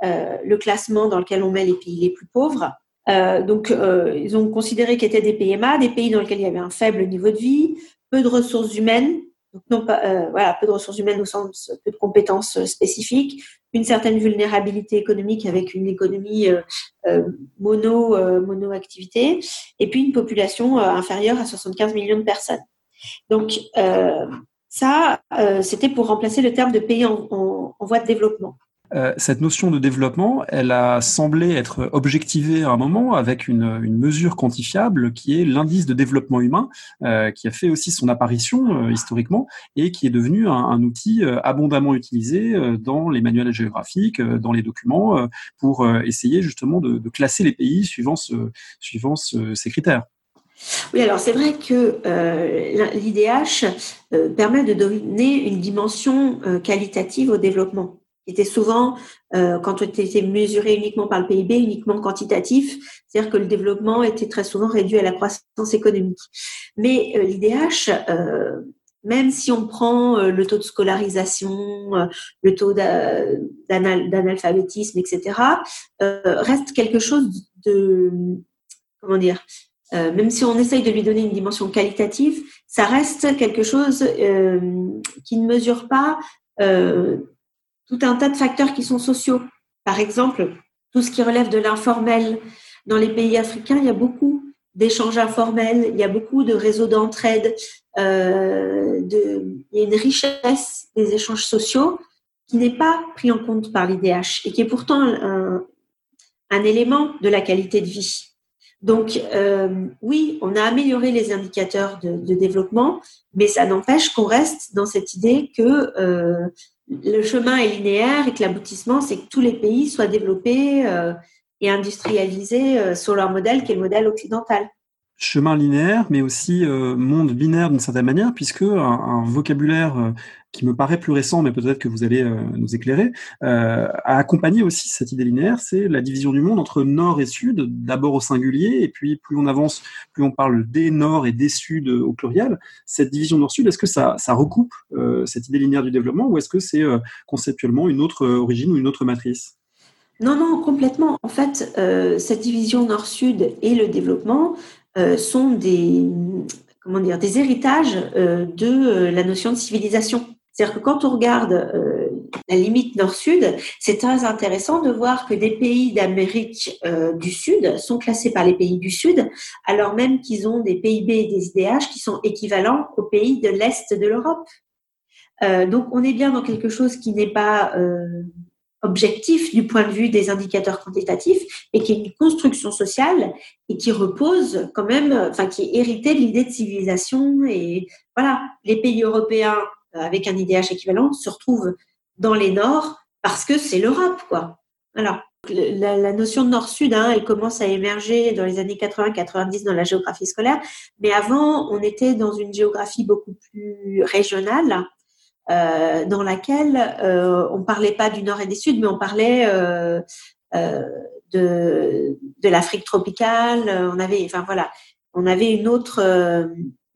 le classement dans lequel on met les pays les plus pauvres. donc, ils ont considéré qu'ils étaient des PMA, des pays dans lesquels il y avait un faible niveau de vie, peu de ressources humaines, donc non pas, voilà, peu de ressources humaines au sens peu de compétences spécifiques, une certaine vulnérabilité économique avec une économie euh, euh, euh, mono-activité, et puis une population inférieure à 75 millions de personnes. Donc, ça, c'était pour remplacer le terme de pays en voie de développement. Euh, cette notion de développement, elle a semblé être objectivée à un moment avec une, mesure quantifiable qui est l'indice de développement humain, euh, qui a fait aussi son apparition euh, historiquement et qui est devenu un, outil abondamment utilisé dans les manuels géographiques, dans les documents, pour essayer justement de, classer les pays suivant, ce, suivant ce, ces critères. Oui, alors c'est vrai que l'IDH permet de donner une dimension qualitative au développement qui était souvent, euh, quand on était mesuré uniquement par le PIB, uniquement quantitatif, c'est-à-dire que le développement était très souvent réduit à la croissance économique. Mais euh, l'IDH, euh, même si on prend euh, le taux de scolarisation, euh, le taux d'analphabétisme, etc., reste quelque chose de, comment dire, même si on essaye de lui donner une dimension qualitative, ça reste quelque chose qui ne mesure pas tout un tas de facteurs qui sont sociaux. Par exemple, tout ce qui relève de l'informel. Dans les pays africains, il y a beaucoup d'échanges informels, il y a beaucoup de réseaux d'entraide, euh, il y a une richesse des échanges sociaux qui n'est pas pris en compte par l'IDH et qui est pourtant un, élément de la qualité de vie. Donc euh, oui, on a amélioré les indicateurs de, de développement, mais ça n'empêche qu'on reste dans cette idée que euh, le chemin est linéaire et que l'aboutissement, c'est que tous les pays soient développés euh, et industrialisés euh, sur leur modèle qui est le modèle occidental chemin linéaire, mais aussi euh, monde binaire d'une certaine manière, puisque un, vocabulaire euh, qui me paraît plus récent, mais peut-être que vous allez euh, nous éclairer, a accompagné aussi cette idée linéaire, c'est la division du monde entre nord et sud, d'abord au singulier, et puis plus on avance, plus on parle des nord et des sud au pluriel. Cette division nord-sud, est-ce que ça, ça recoupe cette idée linéaire du développement, ou est-ce que c'est conceptuellement une autre origine ou une autre matrice? Non, non, complètement. En fait, cette division nord-sud et le développement euh, sont des, comment dire, des héritages euh, de euh, la notion de civilisation. C'est-à-dire que quand on regarde la limite nord-sud, c'est très intéressant de voir que des pays d'Amérique du Sud sont classés par les pays du Sud, alors même qu'ils ont des PIB et des IDH qui sont équivalents aux pays de l'Est de l'Europe. donc on est bien dans quelque chose qui n'est pas objectif du point de vue des indicateurs quantitatifs et qui est une construction sociale et qui repose quand même, enfin qui est hérité de l'idée de civilisation. Et voilà, les pays européens euh, avec un IDH équivalent se retrouvent dans les Nords parce que c'est l'Europe quoi. La, la notion de Nord-Sud, hein, elle commence à émerger dans les années 80-90 dans la géographie scolaire, mais avant, on était dans une géographie beaucoup plus régionale euh, dans laquelle euh, on parlait pas du Nord et du Sud, mais on parlait euh, euh, de, de l'Afrique tropicale. On avait, enfin voilà, on avait une autre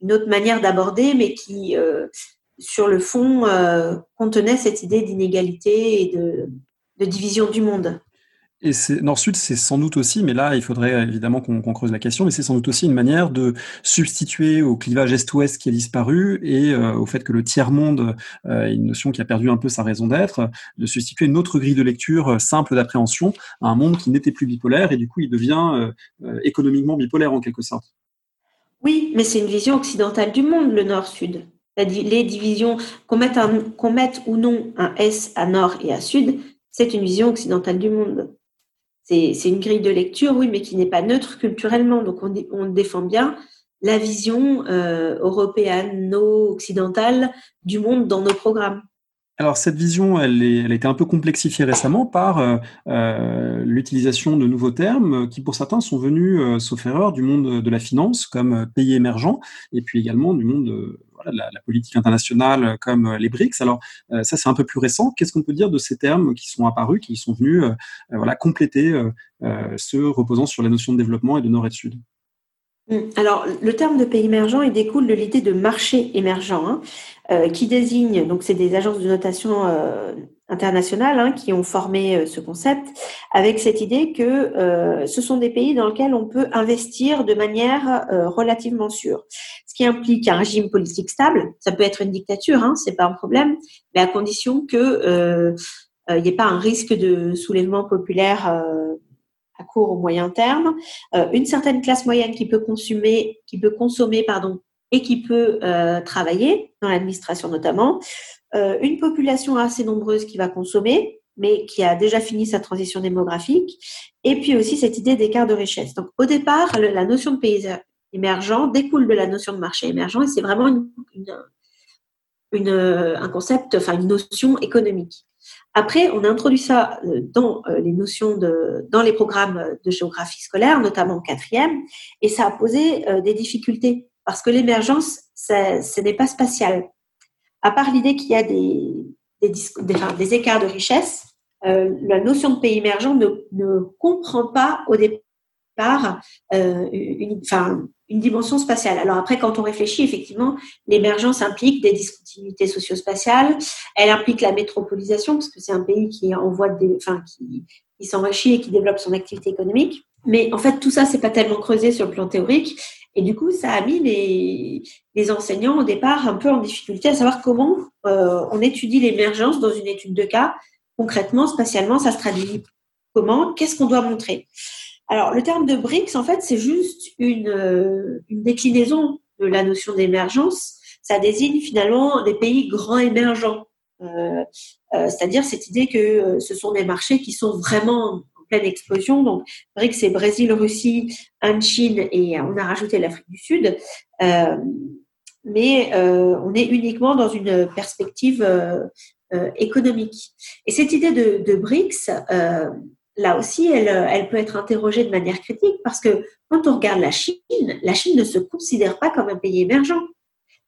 une autre manière d'aborder, mais qui sur le fond contenait cette idée d'inégalité et de, de division du monde. Et Nord-Sud, c'est sans doute aussi, mais là, il faudrait évidemment qu'on creuse la question, mais c'est sans doute aussi une manière de substituer au clivage Est-Ouest qui a disparu et euh, au fait que le tiers-monde, euh, une notion qui a perdu un peu sa raison d'être, de substituer une autre grille de lecture euh, simple d'appréhension à un monde qui n'était plus bipolaire et du coup, il devient économiquement bipolaire en quelque sorte. Oui, mais c'est une vision occidentale du monde, le Nord-Sud. Les divisions, qu'on mette ou non un S à Nord et à Sud, c'est une vision occidentale du monde c'est une grille de lecture, oui, mais qui n'est pas neutre culturellement. Donc on, défend bien la vision euh, européenne, occidentale du monde dans nos programmes. Alors cette vision, elle a été un peu complexifiée récemment par euh, euh, l'utilisation de nouveaux termes qui, pour certains, sont venus, sauf erreur, du monde de la finance comme pays émergent, et puis également du monde la, politique internationale euh, comme euh, les BRICS. Alors euh, ça, c'est un peu plus récent. Qu'est-ce qu'on peut dire de ces termes qui sont apparus, qui sont venus compléter ceux reposant sur la notion de développement et de nord et de sud? Hum, alors, le terme de pays émergent, il découle de l'idée de marché émergent, hein, qui désigne, donc c'est des agences de notation internationales hein, qui ont formé ce concept, avec cette idée que ce sont des pays dans lesquels on peut investir de manière relativement sûre qui implique un régime politique stable. Ça peut être une dictature, hein, c'est pas un problème, mais à condition que euh, il euh, n'y ait pas un risque de soulèvement populaire euh, à court ou moyen terme, euh, une certaine classe moyenne qui peut consommer, qui peut consommer, pardon, et qui peut euh, travailler dans l'administration notamment, une population assez nombreuse qui va consommer, mais qui a déjà fini sa transition démographique, et puis aussi cette idée d'écart de richesse. Donc au départ, la notion de pays émergent découle de la notion de marché émergent et c'est vraiment une, un concept, enfin une notion économique. Après, on a introduit ça euh, dans euh, les notions de, dans les programmes de géographie scolaire, notamment en quatrième, et ça a posé euh, des difficultés parce que l'émergence, ce n'est pas spatial. À part l'idée qu'il y a des, des, des, écarts de richesse, la notion de pays émergent ne, comprend pas au départ une, enfin, une dimension spatiale. Alors après, quand on réfléchit, effectivement, l'émergence implique des discontinuités socio-spatiales, elle implique la métropolisation, parce que c'est un pays qui envoie enfin, qui, qui s'enrichit et qui développe son activité économique. Mais en fait, tout ça, c'est pas tellement creusé sur le plan théorique. Et du coup, ça a mis les, les enseignants au départ un peu en difficulté à savoir comment euh, on étudie l'émergence dans une étude de cas. Concrètement, spatialement, ça se traduit comment Qu'est-ce qu'on doit montrer alors, le terme de BRICS, en fait, c'est juste une, euh, une déclinaison de la notion d'émergence. Ça désigne finalement des pays grands émergents. Euh, c'est-à-dire cette idée que ce sont des marchés qui sont vraiment en pleine explosion. Donc, BRICS, c'est Brésil, Russie, Inde, Chine et on a rajouté l'Afrique du Sud. mais on est uniquement dans une perspective économique. Et cette idée de, de BRICS, là aussi, elle, elle, peut être interrogée de manière critique parce que quand on regarde la Chine, la Chine ne se considère pas comme un pays émergent.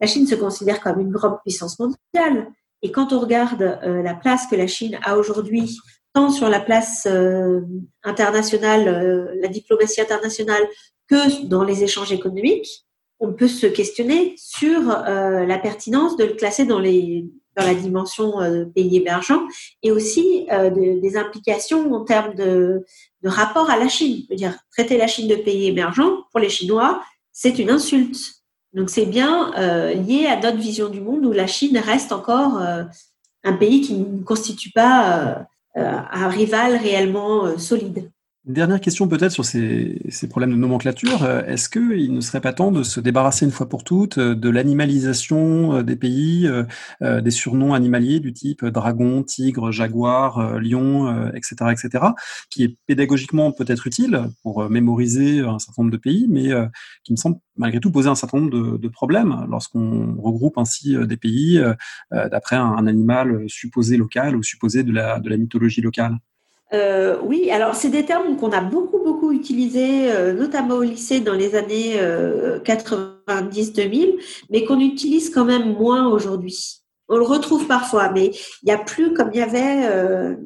La Chine se considère comme une grande puissance mondiale. Et quand on regarde euh, la place que la Chine a aujourd'hui, tant sur la place euh, internationale, euh, la diplomatie internationale, que dans les échanges économiques, on peut se questionner sur la pertinence de le classer dans les dans la dimension euh, pays émergents et aussi euh, des implications en termes de, de, rapport à la Chine. Je veux dire, traiter la Chine de pays émergent, pour les Chinois, c'est une insulte. Donc c'est bien euh, lié à notre vision du monde où la Chine reste encore un pays qui ne constitue pas un rival réellement solide. Dernière question peut-être sur ces, problèmes de nomenclature. Euh, est-ce qu'il ne serait pas temps de se débarrasser une fois pour toutes euh, de l'animalisation euh, des pays, des surnoms animaliers du type dragon, tigre, jaguar, lion, etc., etc., qui est pédagogiquement peut-être utile pour mémoriser un certain nombre de pays, mais qui me semble malgré tout poser un certain nombre de, problèmes lorsqu'on regroupe ainsi des pays d'après un, animal supposé local ou supposé de la mythologie locale? Euh, oui, alors c'est des termes qu'on a beaucoup, beaucoup utilisés, euh, notamment au lycée dans les années 90-2000, euh, mais qu'on utilise quand même moins aujourd'hui. On le retrouve parfois, mais il n'y a plus comme il y avait.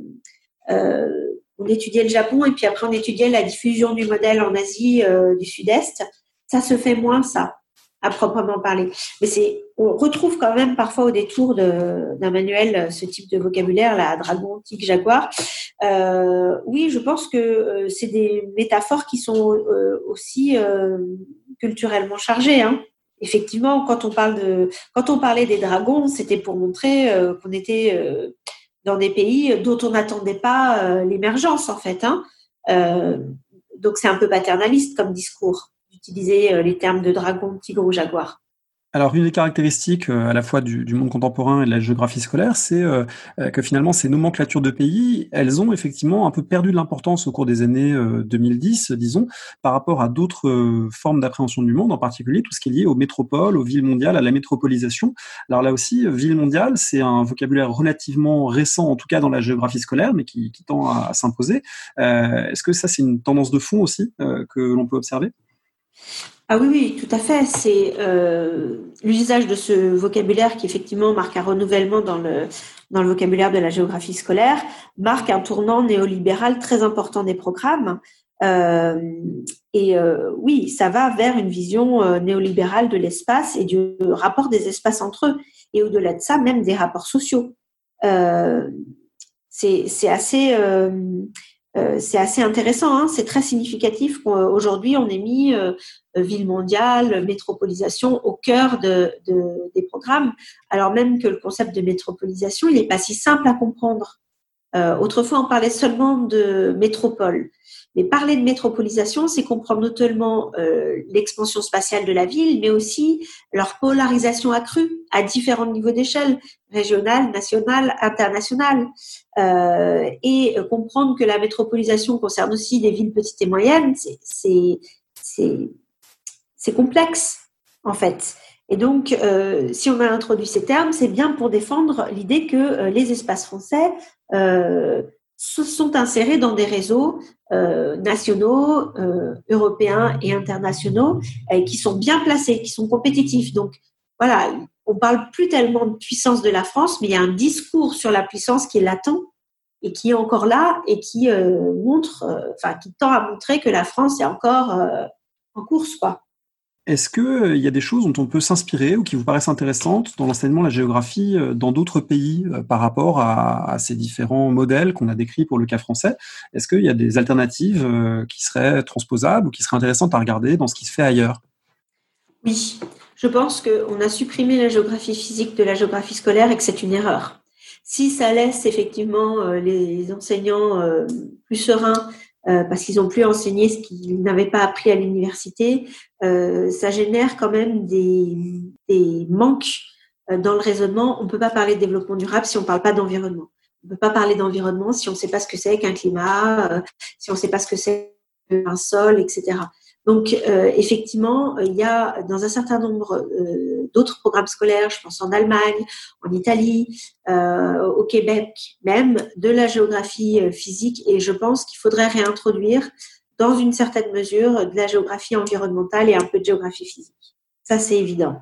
on étudiait le Japon et puis après on étudiait la diffusion du modèle en Asie du Sud-Est. Ça se fait moins ça. À proprement parler. Mais c'est, on retrouve quand même parfois au détour d'un manuel ce type de vocabulaire, la dragon, tigre, jaguar. Euh, oui, je pense que euh, c'est des métaphores qui sont euh, aussi culturellement chargées. Hein. Effectivement, quand on parle de, quand on parlait des dragons, c'était pour montrer qu'on était dans des pays dont on n'attendait pas l'émergence en fait. Hein. donc c'est un peu paternaliste comme discours d'utiliser les termes de dragon, tigre ou jaguar. Alors, une des caractéristiques euh, à la fois du, monde contemporain et de la géographie scolaire, c'est euh, euh, que finalement, ces nomenclatures de pays, elles ont effectivement un peu perdu de l'importance au cours des années 2010, disons, par rapport à d'autres formes d'appréhension du monde, en particulier tout ce qui est lié aux métropoles, aux villes mondiales, à la métropolisation. Alors là aussi, ville mondiale, c'est un vocabulaire relativement récent, en tout cas dans la géographie scolaire, mais qui, tend à, s'imposer. Est-ce que ça, c'est une tendance de fond aussi que l'on peut observer? Ah oui, oui, tout à fait. C'est euh, l'usage de ce vocabulaire qui effectivement marque un renouvellement dans le, vocabulaire de la géographie scolaire, marque un tournant néolibéral très important des programmes. Euh, et euh, oui, ça va vers une vision néolibérale de l'espace et du rapport des espaces entre eux. Et au-delà de ça, même des rapports sociaux. c'est assez euh, c'est assez intéressant, hein. c'est très significatif qu'aujourd'hui on ait mis euh, ville mondiale, métropolisation au cœur de, des programmes, alors même que le concept de métropolisation, il n'est pas si simple à comprendre. Euh, autrefois, on parlait seulement de métropole. Mais parler de métropolisation, c'est comprendre notamment euh, l'expansion spatiale de la ville, mais aussi leur polarisation accrue à différents niveaux d'échelle, régionale, nationale, internationale. Euh, et comprendre que la métropolisation concerne aussi des villes petites et moyennes, c'est complexe, en fait. Et donc, si on a introduit ces termes, c'est bien pour défendre l'idée que les espaces français se sont insérés dans des réseaux euh, nationaux, euh, européens et internationaux et qui sont bien placés, qui sont compétitifs. Donc, voilà, on parle plus tellement de puissance de la France, mais il y a un discours sur la puissance qui est latent et qui est encore là et qui montre, enfin, qui tend à montrer que la France est encore en course, quoi. Est-ce qu'il euh, y a des choses dont on peut s'inspirer ou qui vous paraissent intéressantes dans l'enseignement de la géographie euh, dans d'autres pays euh, par rapport à, ces différents modèles qu'on a décrits pour le cas français? Est-ce qu'il y a des alternatives qui seraient transposables ou qui seraient intéressantes à regarder dans ce qui se fait ailleurs? Oui, je pense qu'on a supprimé la géographie physique de la géographie scolaire et que c'est une erreur. Si ça laisse effectivement les enseignants plus sereins euh, parce qu'ils ont plus enseigné ce qu'ils n'avaient pas appris à l'université, euh, ça génère quand même des, des manques euh, dans le raisonnement. On ne peut pas parler de développement durable si on ne parle pas d'environnement. On ne peut pas parler d'environnement si on ne sait pas ce que c'est qu'un climat, si on ne sait pas ce que c'est qu'un sol, etc. Donc, euh, effectivement, il y a dans un certain nombre euh, d'autres programmes scolaires, je pense en Allemagne, en Italie, euh, au Québec même, de la géographie physique et je pense qu'il faudrait réintroduire dans une certaine mesure de la géographie environnementale et un peu de géographie physique. Ça, c'est évident.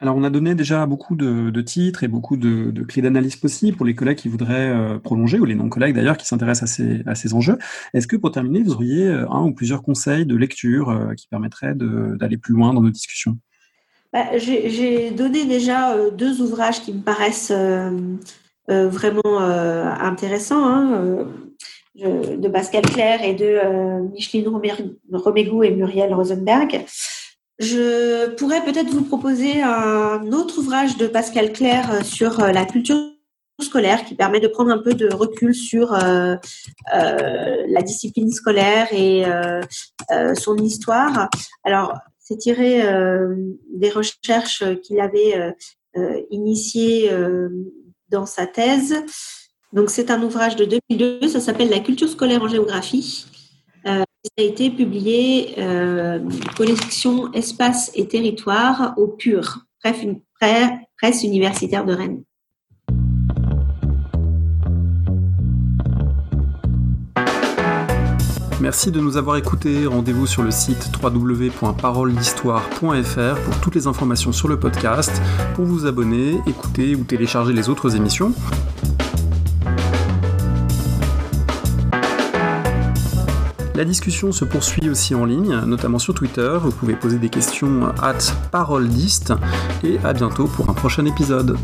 Alors, on a donné déjà beaucoup de, titres et beaucoup de, clés d'analyse possibles pour les collègues qui voudraient euh, prolonger, ou les non-collègues d'ailleurs, qui s'intéressent à ces, enjeux. Est-ce que pour terminer, vous auriez euh, un ou plusieurs conseils de lecture euh, qui permettraient d'aller plus loin dans nos discussions? Bah, J'ai donné déjà deux ouvrages qui me paraissent vraiment intéressants. Hein, de Pascal Claire et de Micheline Romégou et Muriel Rosenberg. Je pourrais peut-être vous proposer un autre ouvrage de Pascal Claire euh, sur euh, la culture scolaire qui permet de prendre un peu de recul sur euh, la discipline scolaire et son histoire. Alors, c'est tiré des recherches qu'il avait initiées dans sa thèse. Donc, c'est un ouvrage de 2002, ça s'appelle La culture scolaire en géographie. Ça a été publié euh, collection Espace et Territoire au PUR, presse universitaire de Rennes. Merci de nous avoir écoutés. Rendez-vous sur le site www.paroledhistoire.fr pour toutes les informations sur le podcast, pour vous abonner, écouter ou télécharger les autres émissions. La discussion se poursuit aussi en ligne, notamment sur Twitter. Vous pouvez poser des questions at paroledist et à bientôt pour un prochain épisode.